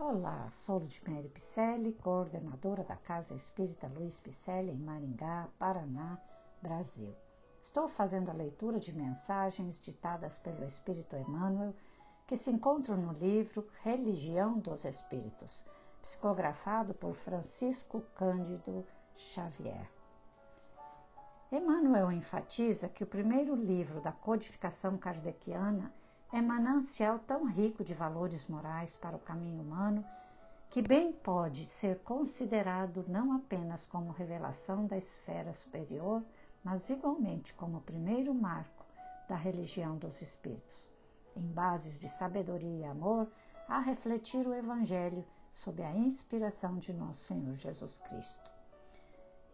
Olá, sou Ludmere Picelli, coordenadora da Casa Espírita Luiz Picelli, em Maringá, Paraná, Brasil. Estou fazendo a leitura de mensagens ditadas pelo Espírito Emmanuel, que se encontram no livro Religião dos Espíritos, psicografado por Francisco Cândido Xavier. Emmanuel enfatiza que o primeiro livro da codificação kardeciana é manancial tão rico de valores morais para o caminho humano que bem pode ser considerado não apenas como revelação da esfera superior, mas igualmente como o primeiro marco da religião dos espíritos, em bases de sabedoria e amor, a refletir o Evangelho sob a inspiração de nosso Senhor Jesus Cristo.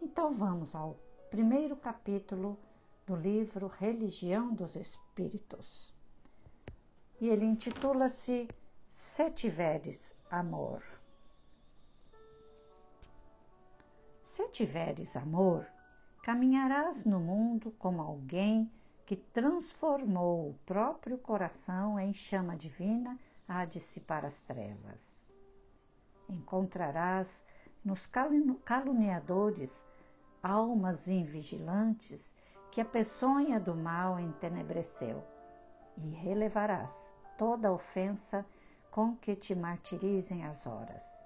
Então vamos ao primeiro capítulo do livro Religião dos Espíritos e ele intitula-se Se Tiveres Amor. Se tiveres amor, caminharás no mundo como alguém que transformou o próprio coração em chama divina a dissipar as trevas. Encontrarás nos caluniadores almas invigilantes que a peçonha do mal entenebreceu e relevarás toda ofensa com que te martirizem as horas.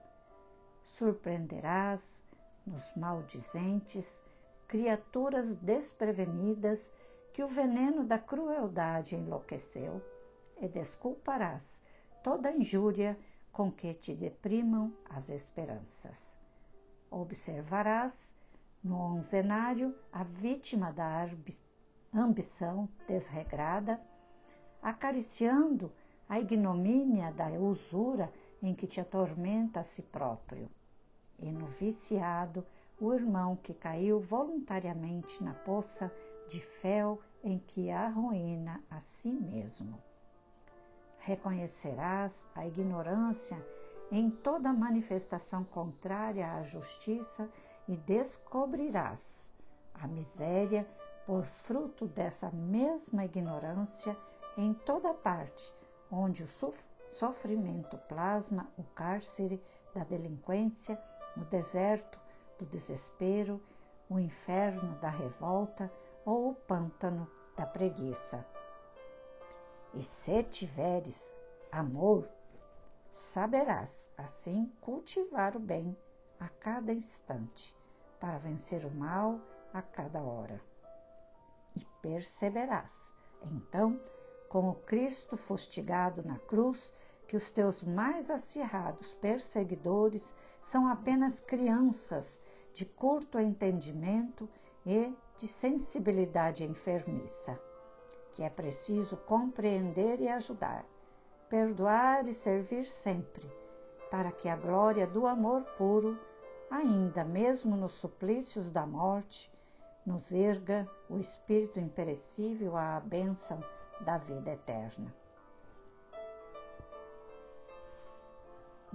Surpreenderás nos maldizentes criaturas desprevenidas que o veneno da crueldade enlouqueceu, e desculparás toda injúria com que te deprimam as esperanças. Observarás no onzenário a vítima da ambição desregrada acariciando a ignomínia da usura em que te atormenta a si próprio. E no viciado, o irmão que caiu voluntariamente na poça de fel em que arruína a si mesmo. Reconhecerás a ignorância em toda manifestação contrária à justiça e descobrirás a miséria por fruto dessa mesma ignorância em toda parte onde o sofrimento plasma o cárcere da delinquência, o deserto do desespero, o inferno da revolta ou o pântano da preguiça. E se tiveres amor, saberás assim cultivar o bem a cada instante, para vencer o mal a cada hora. E perceberás, então, como Cristo fustigado na cruz, que os teus mais acirrados perseguidores são apenas crianças de curto entendimento e de sensibilidade enfermiça, que é preciso compreender e ajudar, perdoar e servir sempre, para que a glória do amor puro, ainda mesmo nos suplícios da morte, nos erga o espírito imperecível à bênção da vida eterna.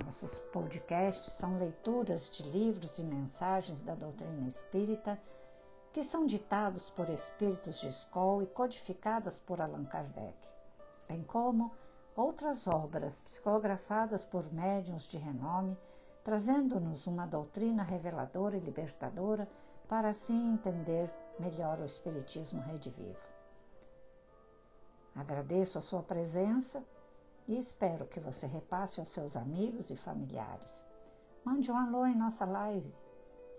Nossos podcasts são leituras de livros e mensagens da doutrina espírita que são ditados por espíritos de escola e codificadas por Allan Kardec, bem como outras obras psicografadas por médiuns de renome, trazendo-nos uma doutrina reveladora e libertadora para assim entender melhor o Espiritismo redivivo. Agradeço a sua presença e espero que você repasse aos seus amigos e familiares. Mande um alô em nossa live.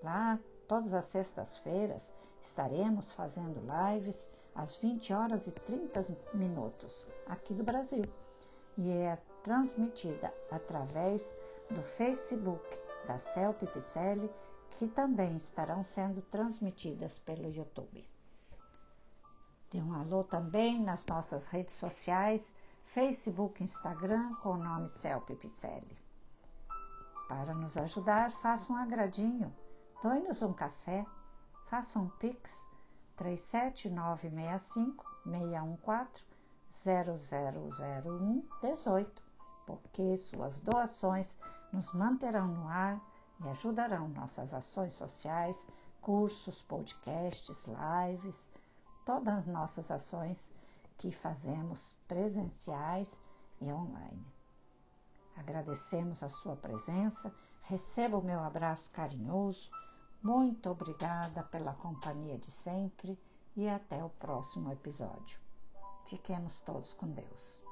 Lá, todas as sextas-feiras, estaremos fazendo lives às 20 horas e 30 minutos aqui do Brasil e é transmitida através do Facebook da Celp Picelli, que também estarão sendo transmitidas pelo YouTube. Dê um alô também nas nossas redes sociais, Facebook Instagram, com o nome Celpe Picelli. Para nos ajudar, faça um agradinho, doe-nos um café, faça um pix 37965 614 0001 18, porque suas doações nos manterão no ar e ajudarão nossas ações sociais, cursos, podcasts, lives todas as nossas ações que fazemos presenciais e online. agradecemos a sua presença. Receba o meu abraço carinhoso. Muito obrigada pela companhia de sempre e até o próximo episódio. Fiquemos todos com Deus.